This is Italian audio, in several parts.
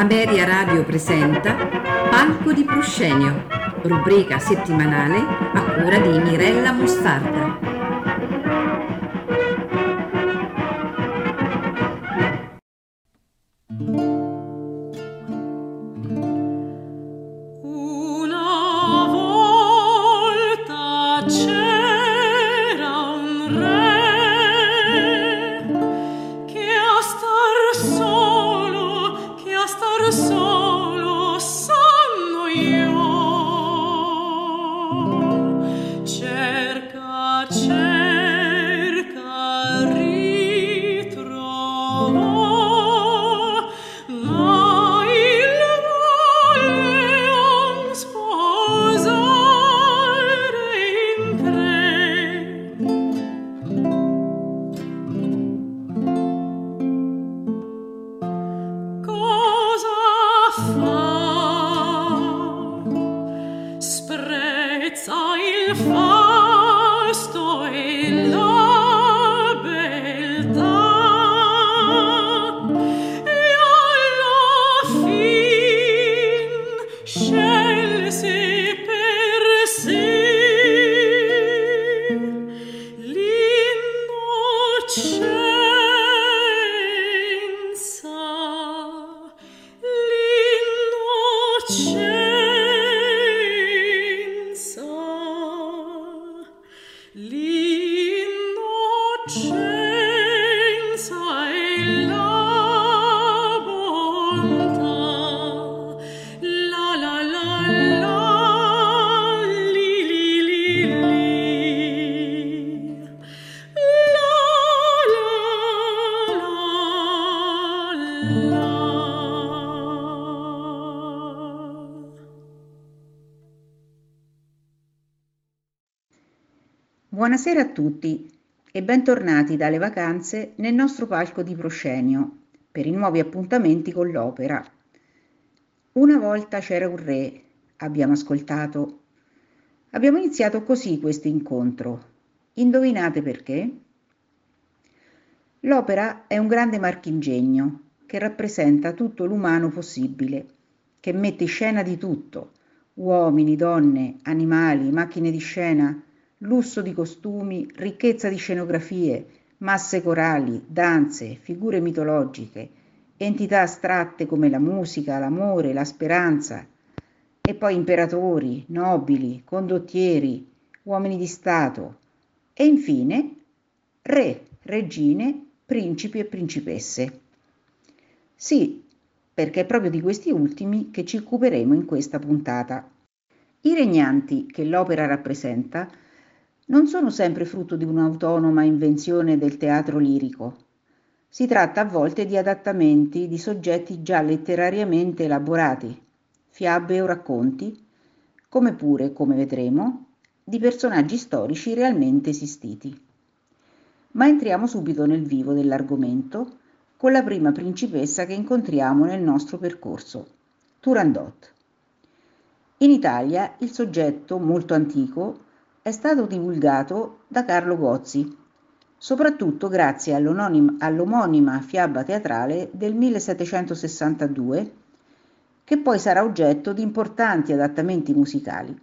Ameria Radio presenta Palco di Proscenio, rubrica settimanale a cura di Mirella Mostarda. Buonasera a tutti e bentornati dalle vacanze nel nostro palco di proscenio per i nuovi appuntamenti con l'opera. Una volta c'era un re, abbiamo ascoltato. Abbiamo iniziato così questo incontro. Indovinate perché? L'opera è un grande marchingegno che rappresenta tutto l'umano possibile, che mette in scena di tutto, uomini, donne, animali, macchine di scena, lusso di costumi, ricchezza di scenografie, masse corali, danze, figure mitologiche, entità astratte come la musica, l'amore, la speranza, e poi imperatori, nobili, condottieri, uomini di Stato, e infine re, regine, principi e principesse. Sì, perché è proprio di questi ultimi che ci occuperemo in questa puntata. I regnanti che l'opera rappresenta non sono sempre frutto di un'autonoma invenzione del teatro lirico. Si tratta a volte di adattamenti di soggetti già letterariamente elaborati, fiabe o racconti, come pure, come vedremo, di personaggi storici realmente esistiti. Ma entriamo subito nel vivo dell'argomento con la prima principessa che incontriamo nel nostro percorso, Turandot. In Italia il soggetto, molto antico, è stato divulgato da Carlo Gozzi, soprattutto grazie all'omonima fiaba teatrale del 1762, che poi sarà oggetto di importanti adattamenti musicali.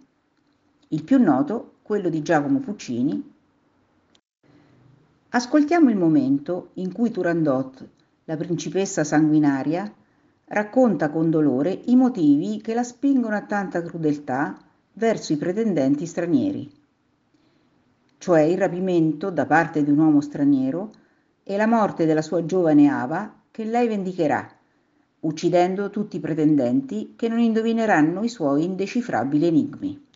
Il più noto, quello di Giacomo Puccini. Ascoltiamo il momento in cui Turandot, la principessa sanguinaria, racconta con dolore i motivi che la spingono a tanta crudeltà verso i pretendenti stranieri cioè il rapimento da parte di un uomo straniero e la morte della sua giovane Ava che lei vendicherà, uccidendo tutti i pretendenti che non indovineranno i suoi indecifrabili enigmi.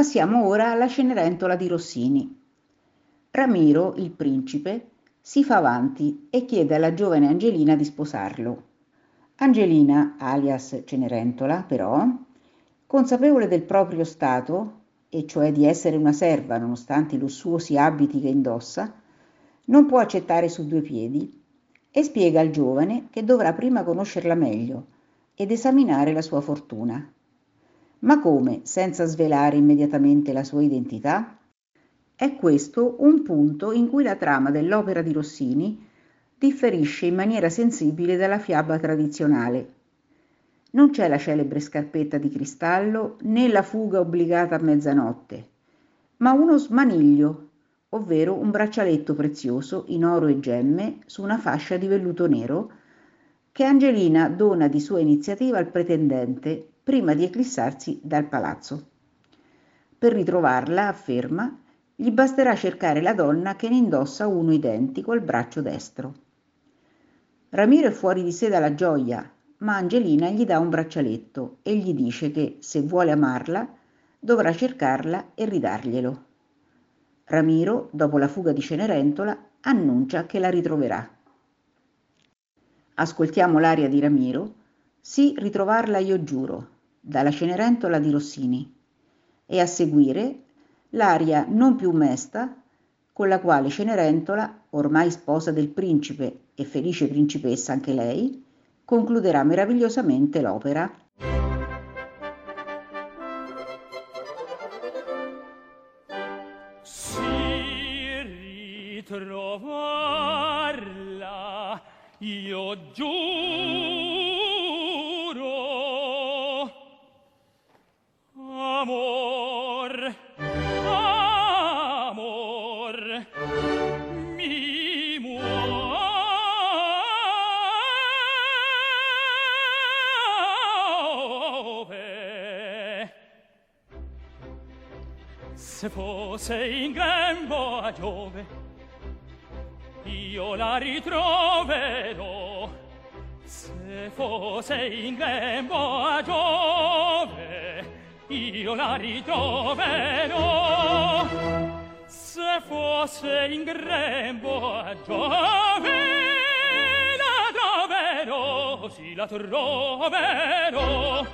Passiamo ora alla Cenerentola di Rossini. Ramiro, il principe, si fa avanti e chiede alla giovane Angelina di sposarlo. Angelina, alias Cenerentola, però, consapevole del proprio stato, e cioè di essere una serva nonostante i lussuosi abiti che indossa, non può accettare su due piedi e spiega al giovane che dovrà prima conoscerla meglio ed esaminare la sua fortuna. Ma come, senza svelare immediatamente la sua identità? È questo un punto in cui la trama dell'opera di Rossini differisce in maniera sensibile dalla fiaba tradizionale. Non c'è la celebre scarpetta di cristallo né la fuga obbligata a mezzanotte, ma uno smaniglio, ovvero un braccialetto prezioso in oro e gemme su una fascia di velluto nero che Angelina dona di sua iniziativa al pretendente prima di eclissarsi dal palazzo. Per ritrovarla, afferma, gli basterà cercare la donna che ne indossa uno identico al braccio destro. Ramiro è fuori di sé dalla gioia, ma Angelina gli dà un braccialetto e gli dice che, se vuole amarla, dovrà cercarla e ridarglielo. Ramiro, dopo la fuga di Cenerentola, annuncia che la ritroverà. Ascoltiamo l'aria di Ramiro, sì ritrovarla io giuro, dalla Cenerentola di Rossini e a seguire l'aria non più mesta con la quale Cenerentola, ormai sposa del principe e felice principessa anche lei, concluderà meravigliosamente l'opera. Si ritrovarla fosse in grembo a giove la troverò sì la troverò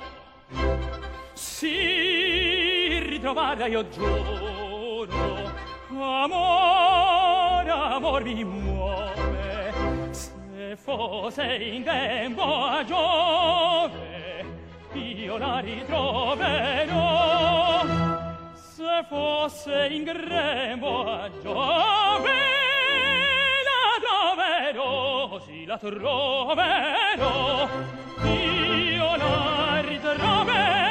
sì ritrovarla io giuro amor amor mi muove. Se fosse in grembo a giove io la ritroverò fosse in grembo a Giove la troverò, sì la troverò, io la ritroverò.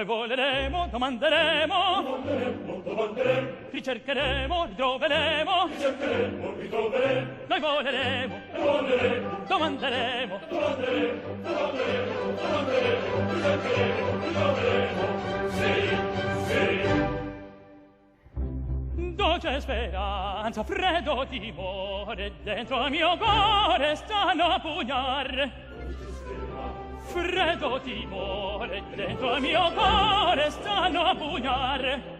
e voleremo, domanderemo, domanderemo, domanderemo, ricercheremo, ritroveremo, ricercheremo, ritroveremo, noi voleremo, e voleremo, domanderemo, domanderemo, domanderemo, domanderemo, ricercheremo, ritroveremo, sì, sì. Dolce speranza, freddo timore, dentro al mio cuore stanno a pugnare, freddo timore dentro al mio cuore stanno a bugnare.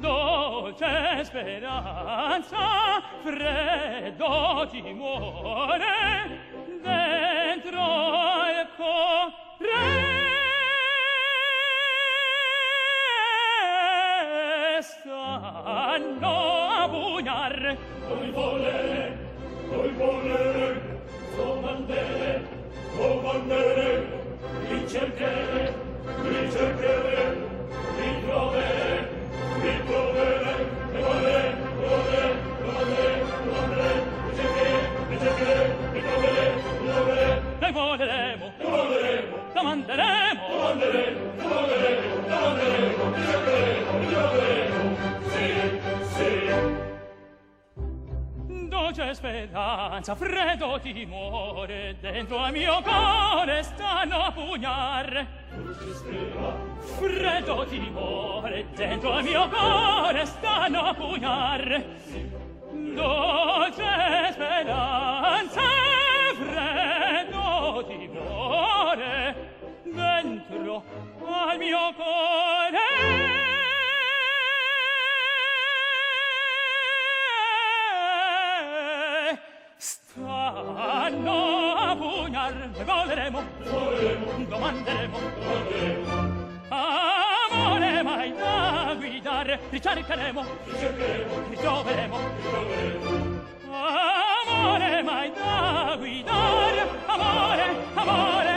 Dolce speranza freddo timore dentro al cuore. Stanno a bugnare. Voi volere voi volere domandere domanderemo, domanderemo, domanderemo, domanderemo, domanderemo, domanderemo, domanderemo, domanderemo, dolce speranza, freddo timore, dentro al mio cuore stanno a pugnare. Freddo timore, dentro al mio cuore stanno a pugnare. Dolce speranza, freddo timore, dentro al mio cuore Lo apuñar voleremo, voleremo, domanderemo, domanderemo. Amore mai da guidare, ricercheremo, ricercheremo, ritroveremo, ritroveremo. Amore mai da guidare, amore, amore,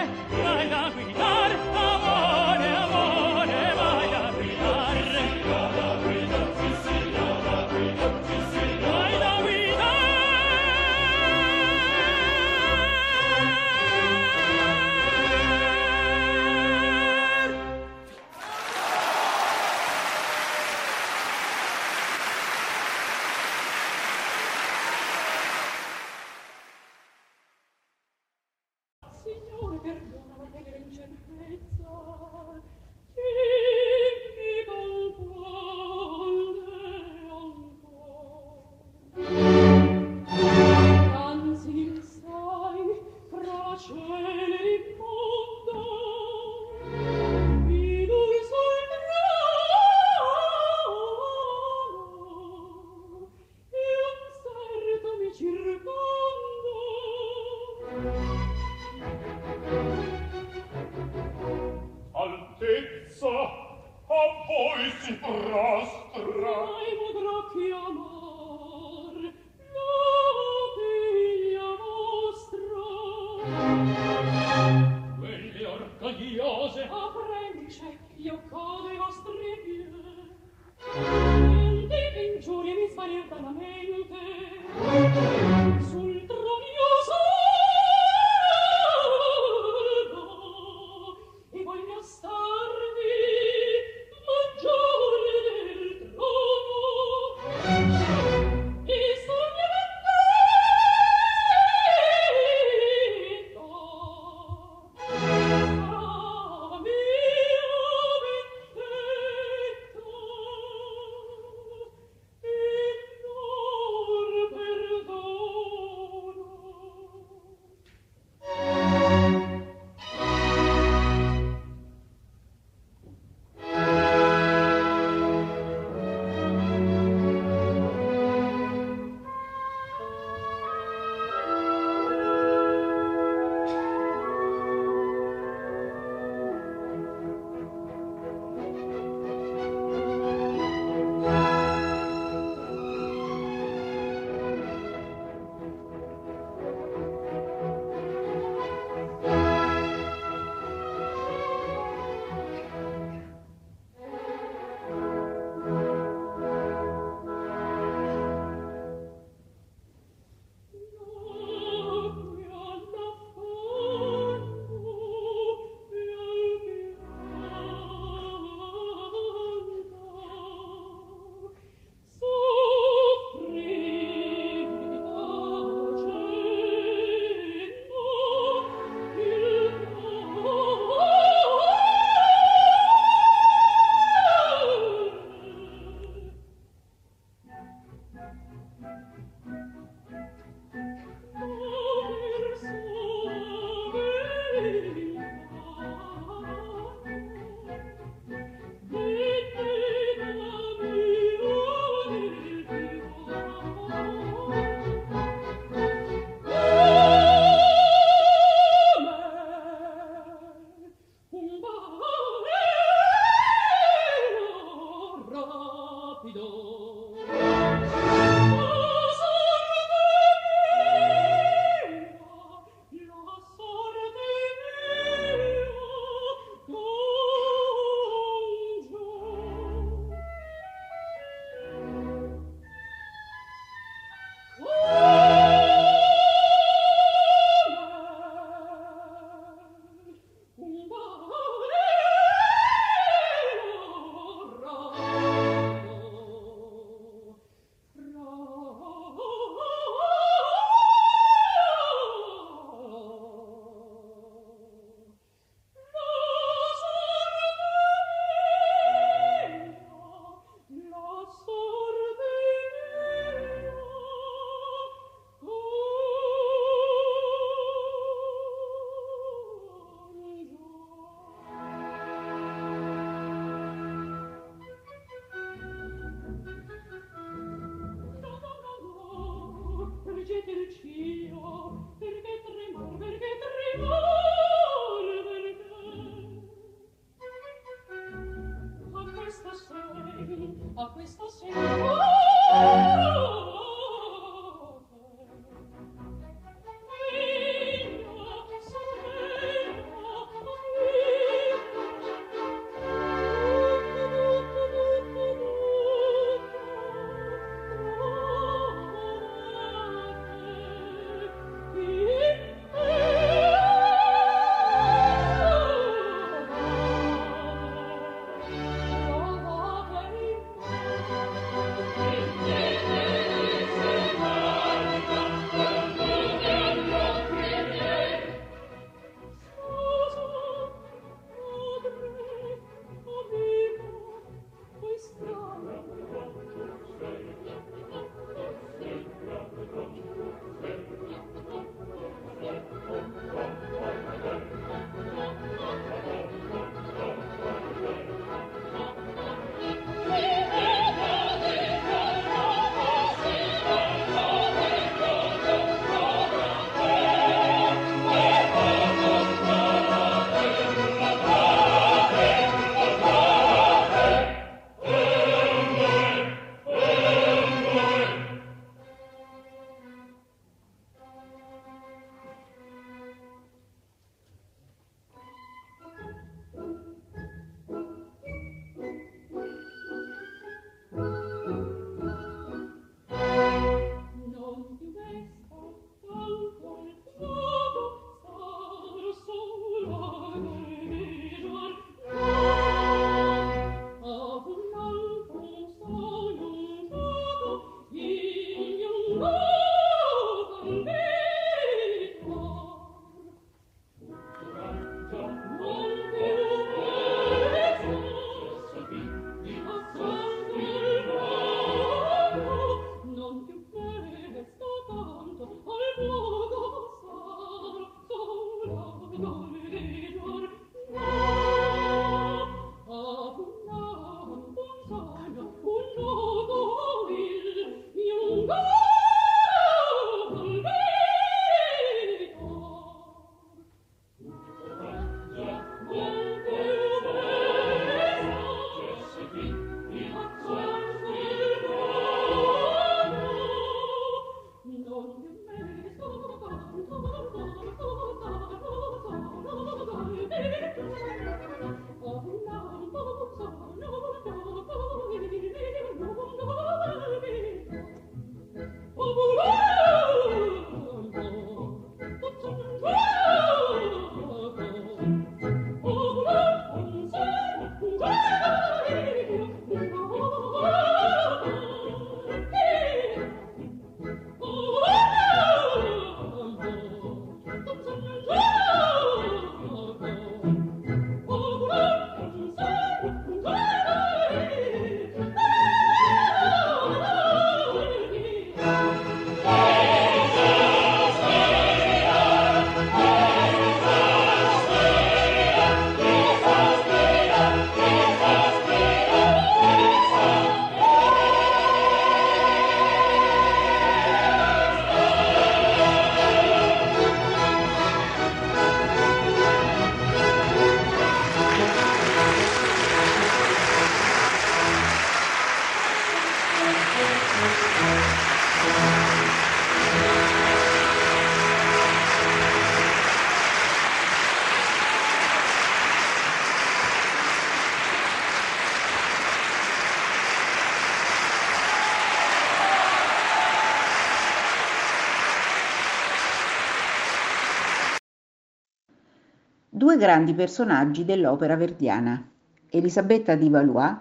grandi personaggi dell'opera verdiana, Elisabetta di Valois,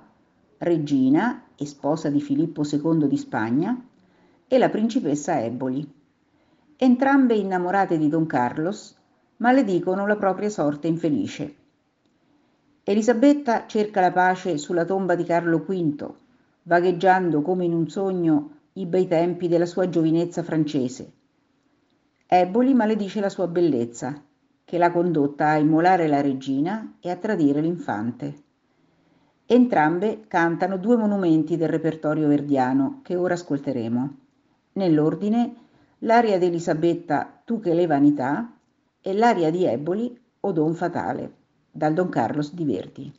regina e sposa di Filippo II di Spagna, e la principessa Eboli. Entrambe innamorate di Don Carlos, maledicono la propria sorte infelice. Elisabetta cerca la pace sulla tomba di Carlo V, vagheggiando come in un sogno i bei tempi della sua giovinezza francese. Eboli maledice la sua bellezza che l'ha condotta a immolare la regina e a tradire l'infante. Entrambe cantano due monumenti del repertorio verdiano che ora ascolteremo. Nell'ordine l'aria di Elisabetta Tu che le vanità e l'aria di Eboli O Don Fatale dal Don Carlos di Verdi.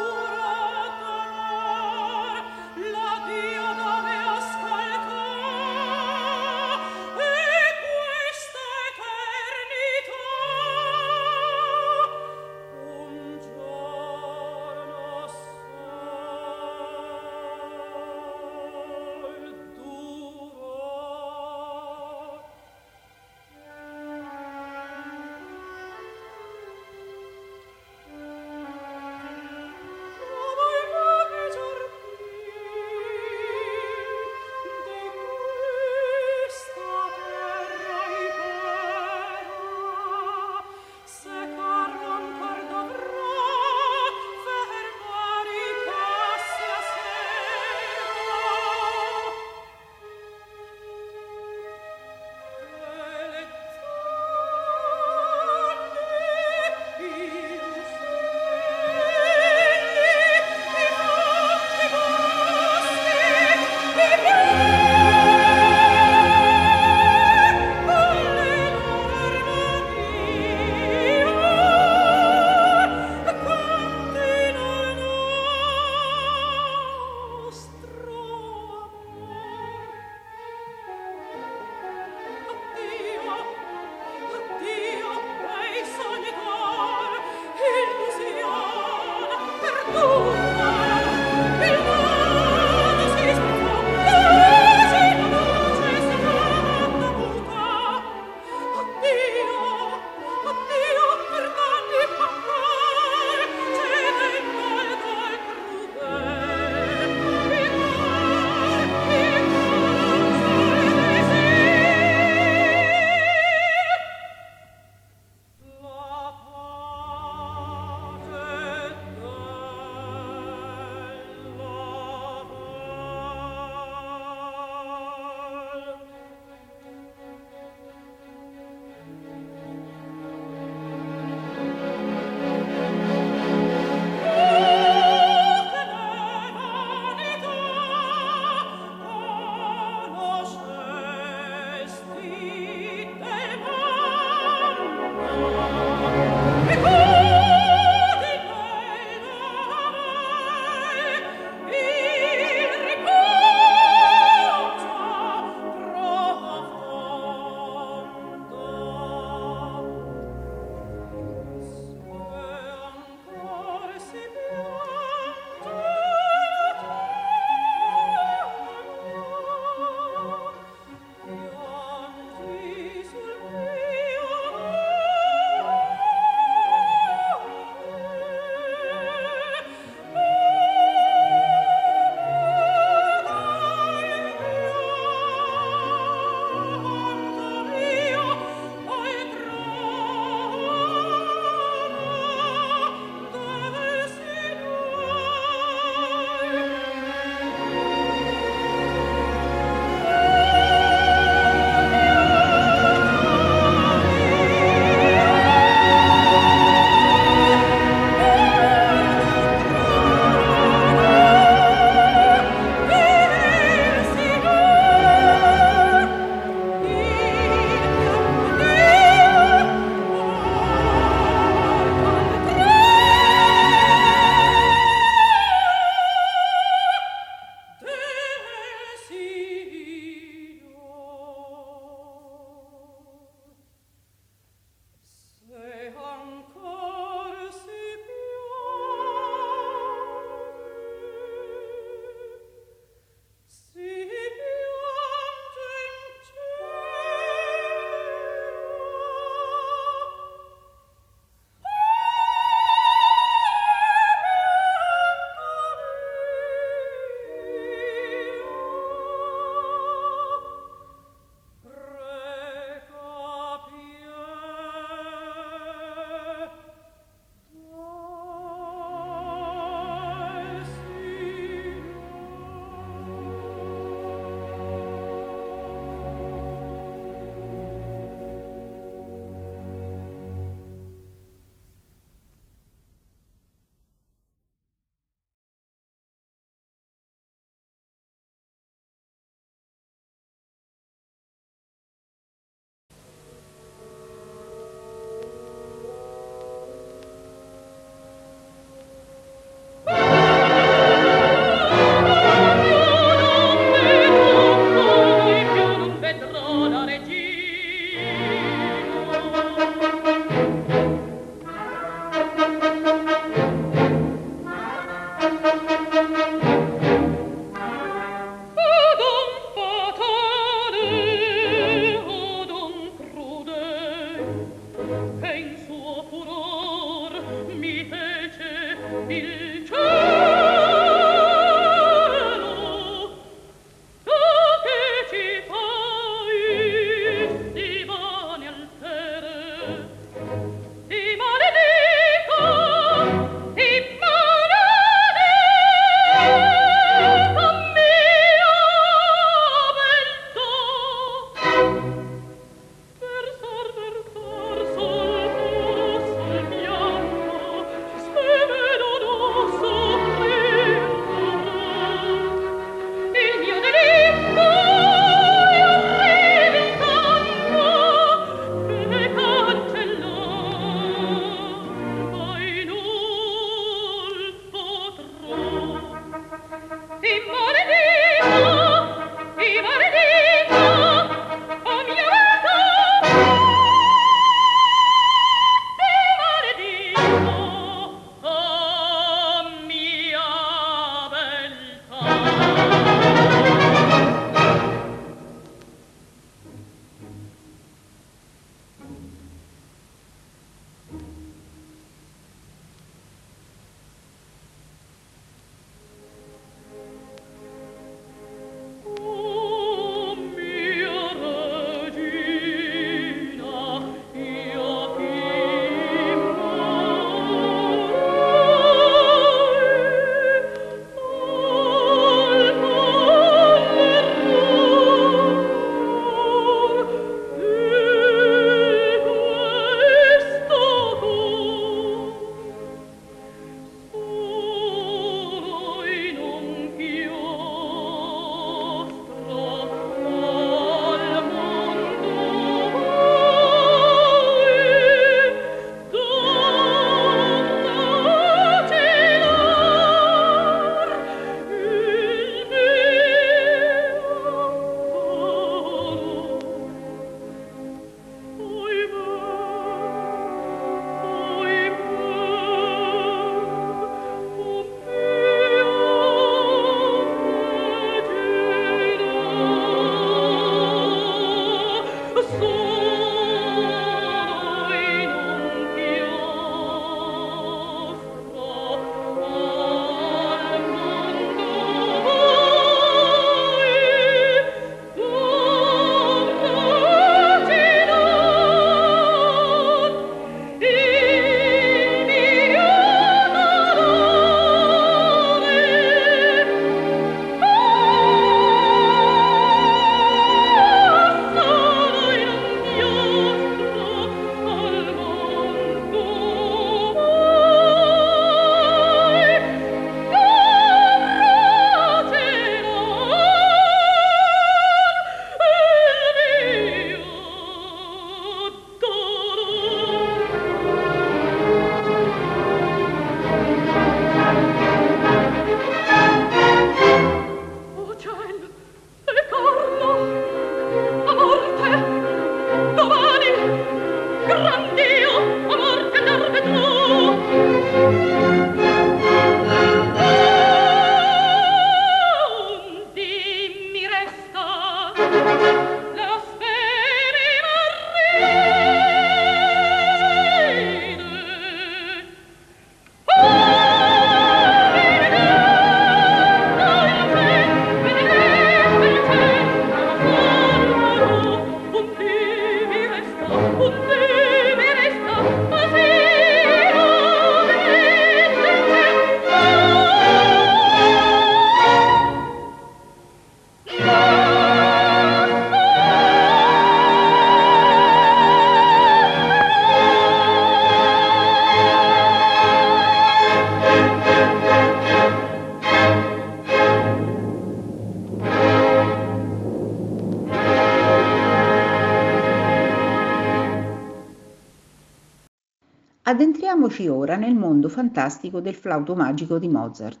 Addentriamoci ora nel mondo fantastico del flauto magico di Mozart,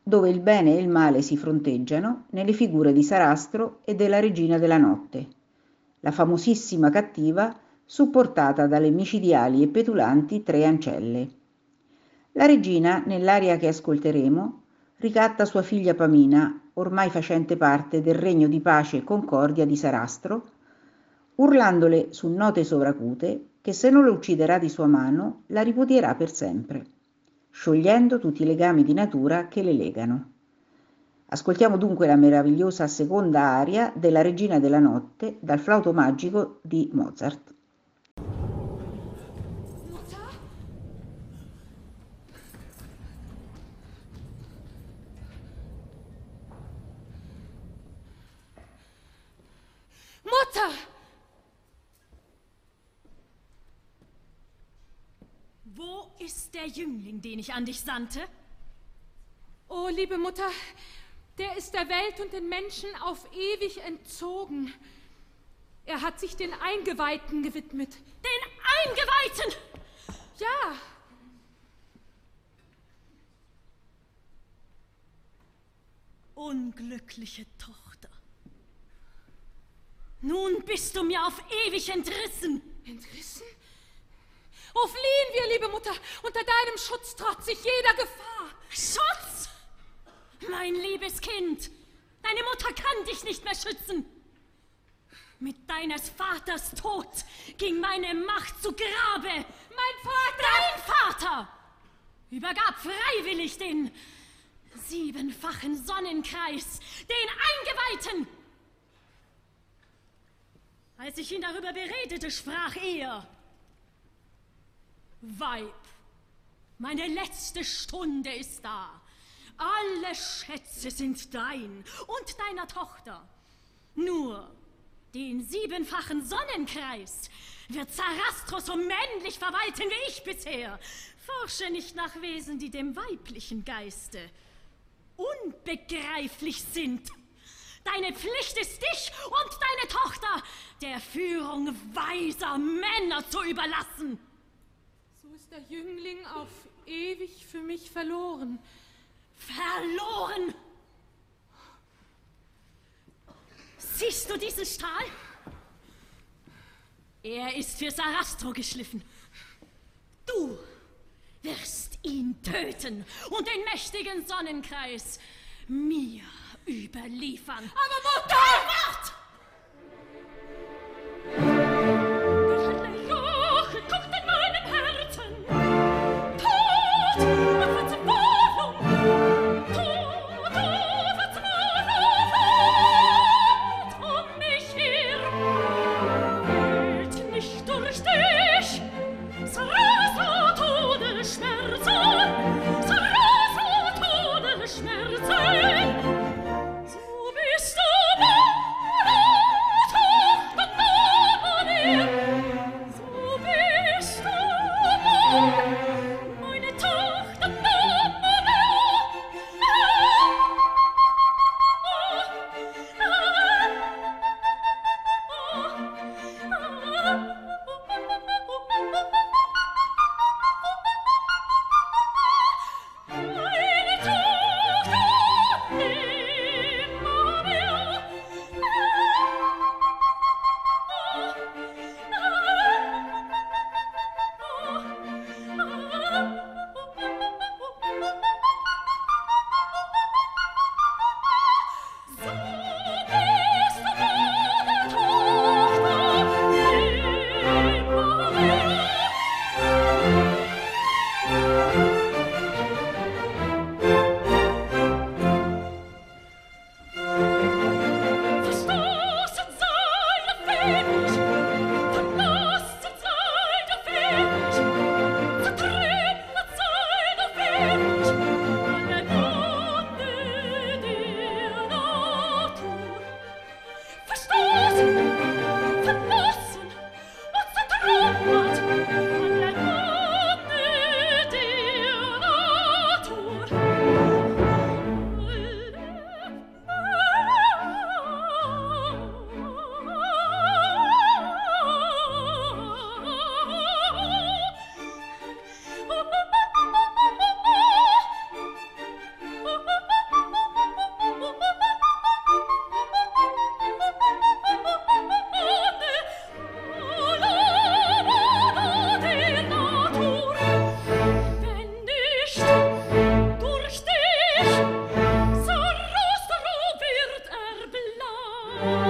dove il bene e il male si fronteggiano nelle figure di Sarastro e della Regina della Notte, la famosissima cattiva supportata dalle micidiali e petulanti tre ancelle. La regina, nell'aria che ascolteremo, ricatta sua figlia Pamina, ormai facente parte del regno di pace e concordia di Sarastro, urlandole su note sovracute che se non lo ucciderà di sua mano la ripudierà per sempre. sciogliendo tutti i legami di natura che le legano. Ascoltiamo dunque la meravigliosa seconda aria della Regina della Notte dal flauto magico di Mozart. Mutter! Wo ist der Jüngling, den ich an dich sandte? Oh, liebe Mutter, der ist der Welt und den Menschen auf ewig entzogen. Er hat sich den Eingeweihten gewidmet. Den Eingeweihten? Ja. Unglückliche Tochter. Nun bist du mir auf ewig entrissen. Entrissen? Oh, fliehen wir, liebe Mutter. Unter deinem Schutz trotz ich jeder Gefahr. Schutz? Mein liebes Kind, deine Mutter kann dich nicht mehr schützen. Mit deines Vaters Tod ging meine Macht zu Grabe. Mein Vater! Dein Vater übergab freiwillig den siebenfachen Sonnenkreis, den Eingeweihten. Als ich ihn darüber beredete, sprach er, Weib, meine letzte Stunde ist da. Alle Schätze sind dein und deiner Tochter. Nur den siebenfachen Sonnenkreis wird Sarastro so männlich verwalten wie ich bisher. Forsche nicht nach Wesen, die dem weiblichen Geiste unbegreiflich sind. Deine Pflicht ist dich und deine Tochter der Führung weiser Männer zu überlassen. Ist der Jüngling auf ewig für mich verloren. Verloren! Siehst du diesen Stahl? Er ist für Sarastro geschliffen. Du wirst ihn töten und den mächtigen Sonnenkreis mir überliefern. Aber Mutter! Wart! Thank you.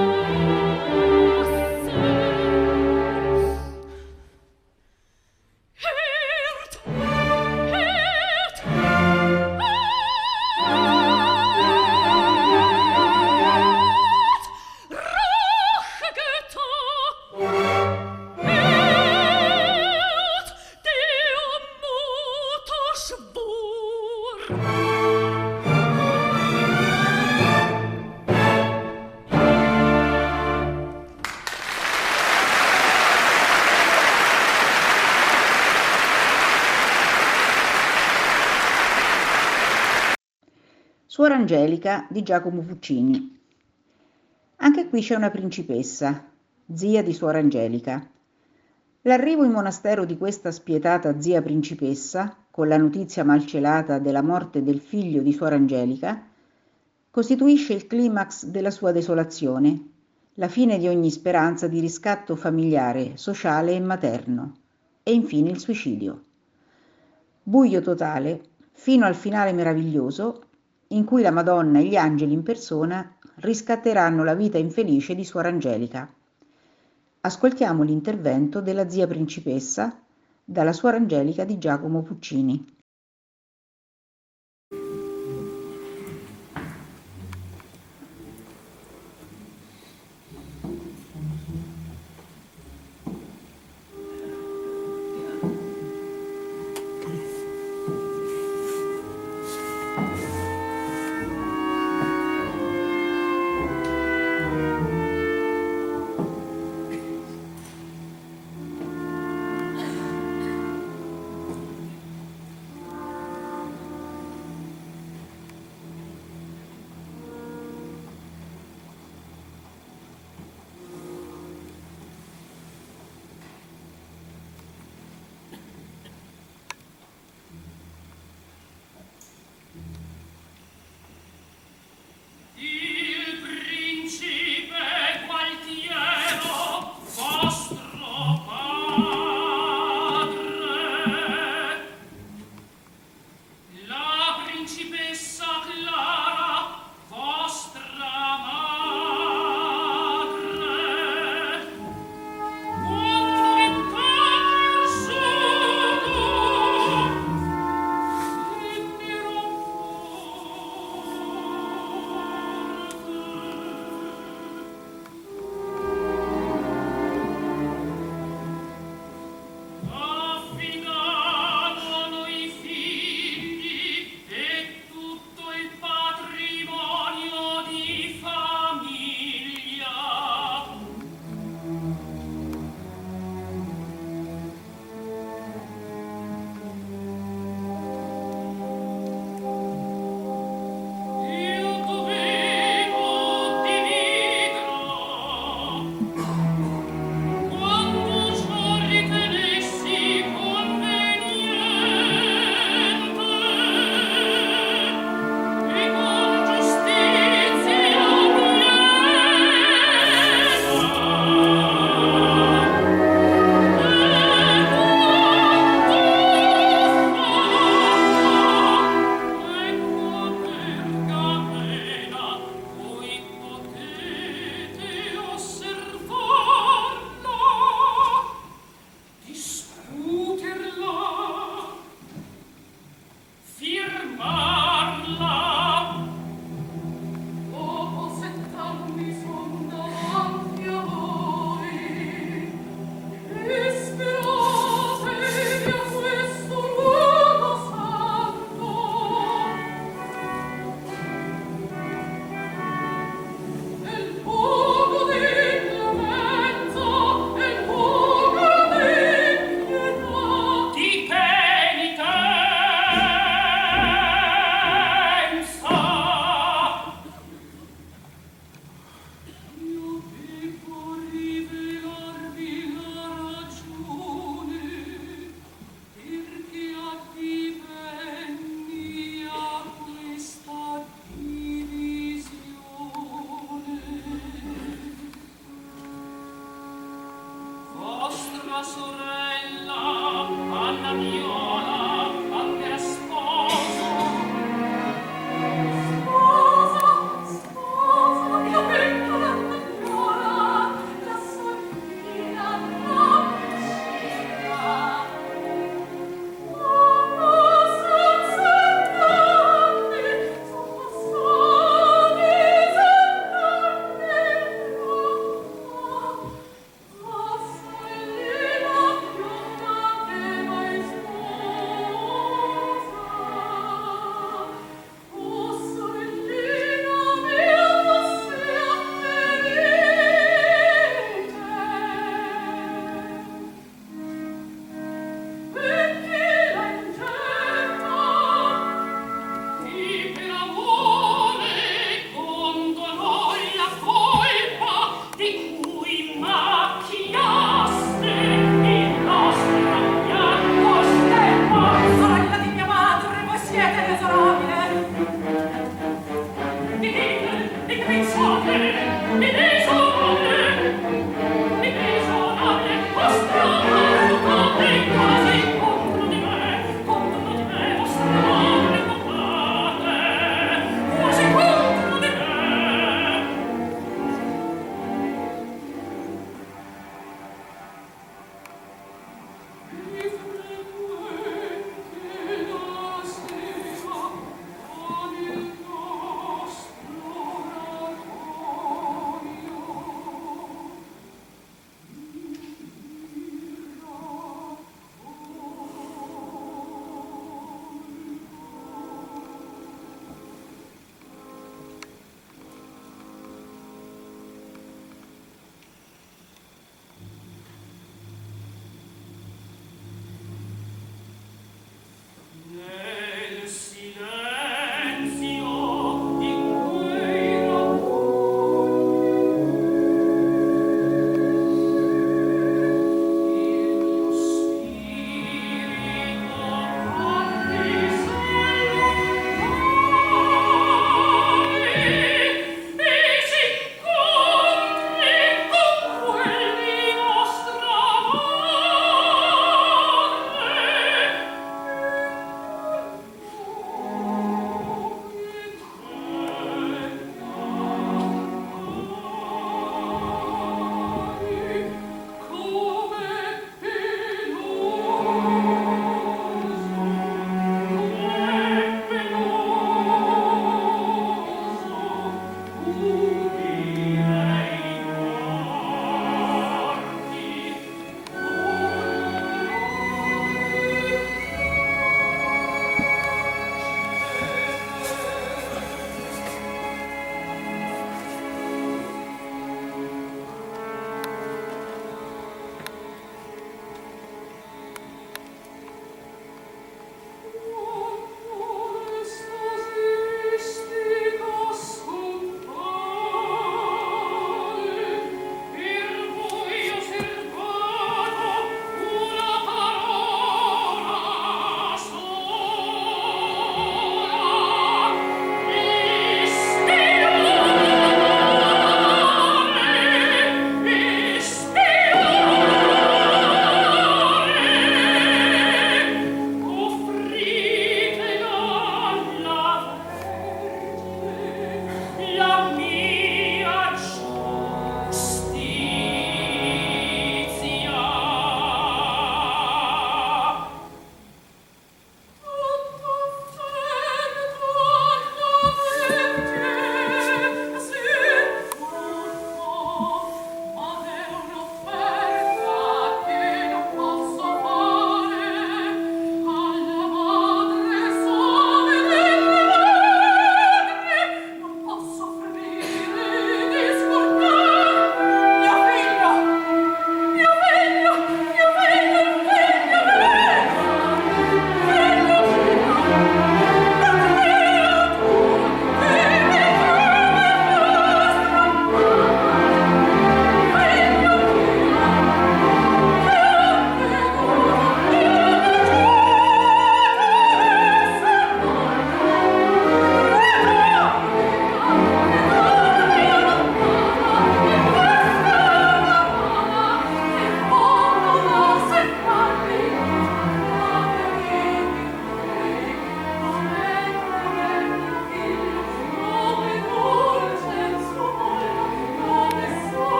Angelica di Giacomo Puccini. Anche qui c'è una principessa, zia di Suor Angelica. L'arrivo in monastero di questa spietata zia principessa, con la notizia malcelata della morte del figlio di Suor Angelica, costituisce il climax della sua desolazione, la fine di ogni speranza di riscatto familiare, sociale e materno, e infine il suicidio. Buio totale, fino al finale meraviglioso in cui la Madonna e gli angeli in persona riscatteranno la vita infelice di Suor Angelica. Ascoltiamo l'intervento della zia principessa dalla Suor Angelica di Giacomo Puccini.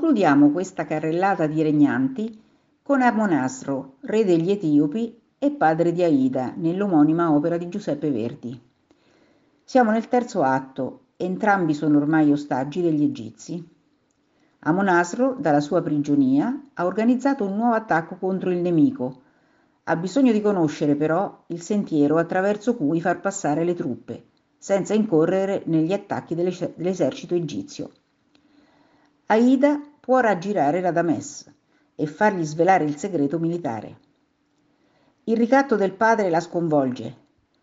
Concludiamo questa carrellata di regnanti con Amonasro, re degli Etiopi e padre di Aida, nell'omonima opera di Giuseppe Verdi. Siamo nel terzo atto, entrambi sono ormai ostaggi degli egizi. Amonasro, dalla sua prigionia, ha organizzato un nuovo attacco contro il nemico. Ha bisogno di conoscere però il sentiero attraverso cui far passare le truppe, senza incorrere negli attacchi dell'esercito egizio. Aida può raggirare Radames e fargli svelare il segreto militare. Il ricatto del padre la sconvolge,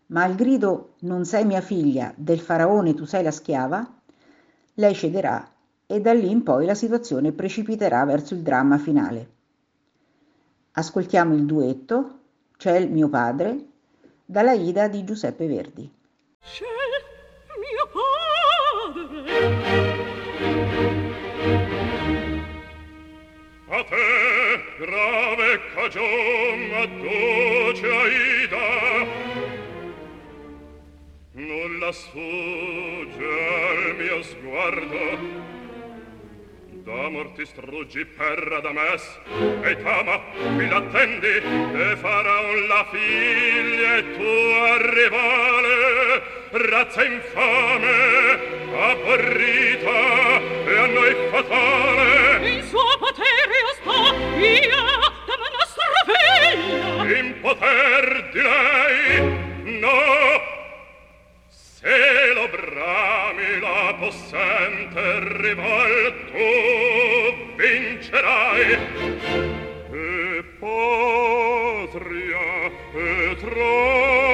ma al grido non sei mia figlia, del faraone tu sei la schiava, lei cederà e da lì in poi la situazione precipiterà verso il dramma finale. Ascoltiamo il duetto C'è il mio padre dalla Ida di Giuseppe Verdi. C'è mio padre a te grave cagion adduce Aida. Nulla sfugge al mio sguardo. D'amor ti struggi per da mes e tama qui l'attendi e faraon la figlia e tua rivale razza infame smarrita e a noi fatale. In suo potere io sto io da nostra figlia in poter di lei no. Se lo brami la possente rivolto vincerai. E patria e trono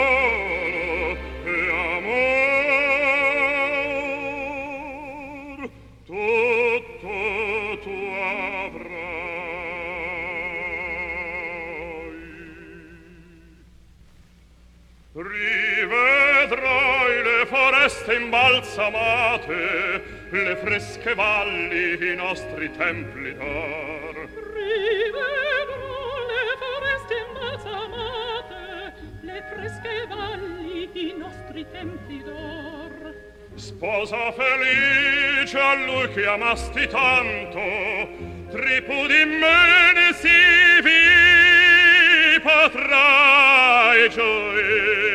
foreste imbalsamate, le fresche valli i nostri templi d'or. Rivedrò le foreste imbalsamate, le fresche valli i nostri templi d'or. Sposa felice a lui che amasti tanto, tripudi di si vi potrai gioire.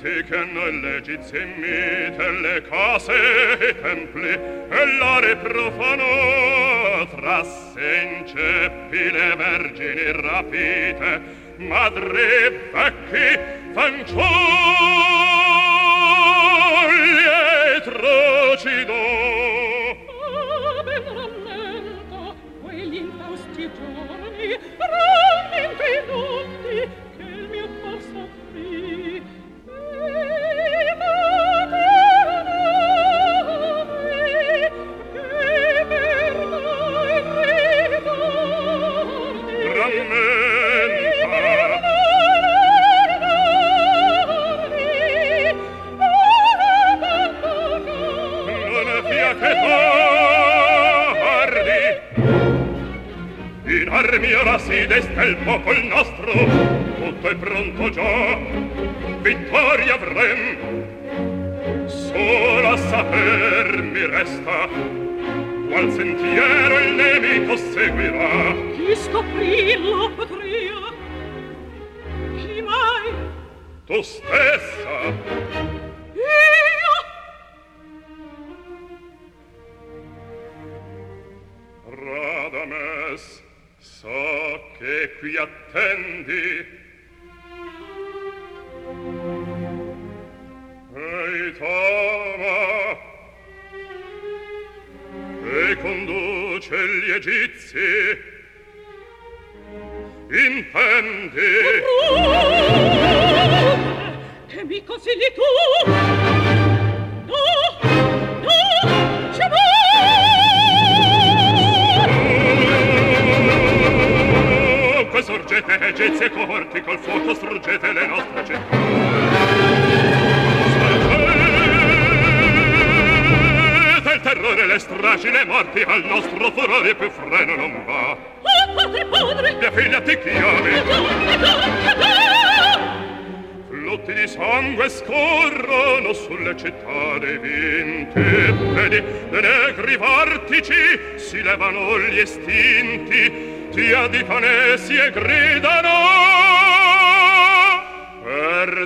Rammenti che noi l'Egizi mite le case e i templi e l'are profanò trasse in ceppi le vergini rapite madri vecchi fanciulli e trucidò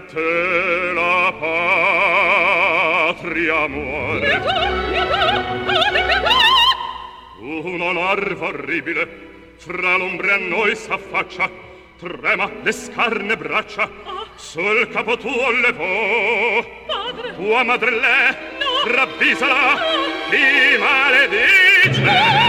te la patria muore. Una larva orribile fra l'ombre a noi s'affaccia, trema le scarne braccia, sul capo tuo levò. Padre! Tua madre l'è, no. ravvisala, no. ti maledice! No.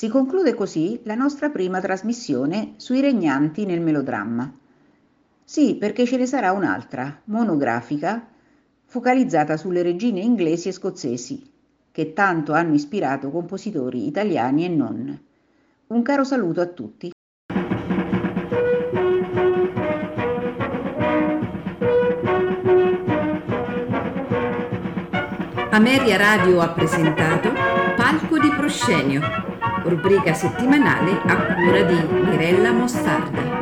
Si conclude così la nostra prima trasmissione sui regnanti nel melodramma. Sì, perché ce ne sarà un'altra, monografica, focalizzata sulle regine inglesi e scozzesi, che tanto hanno ispirato compositori italiani e non. Un caro saluto a tutti. Ameria Radio ha presentato Palco di Proscenio, rubrica settimanale a cura di Mirella Mostarda.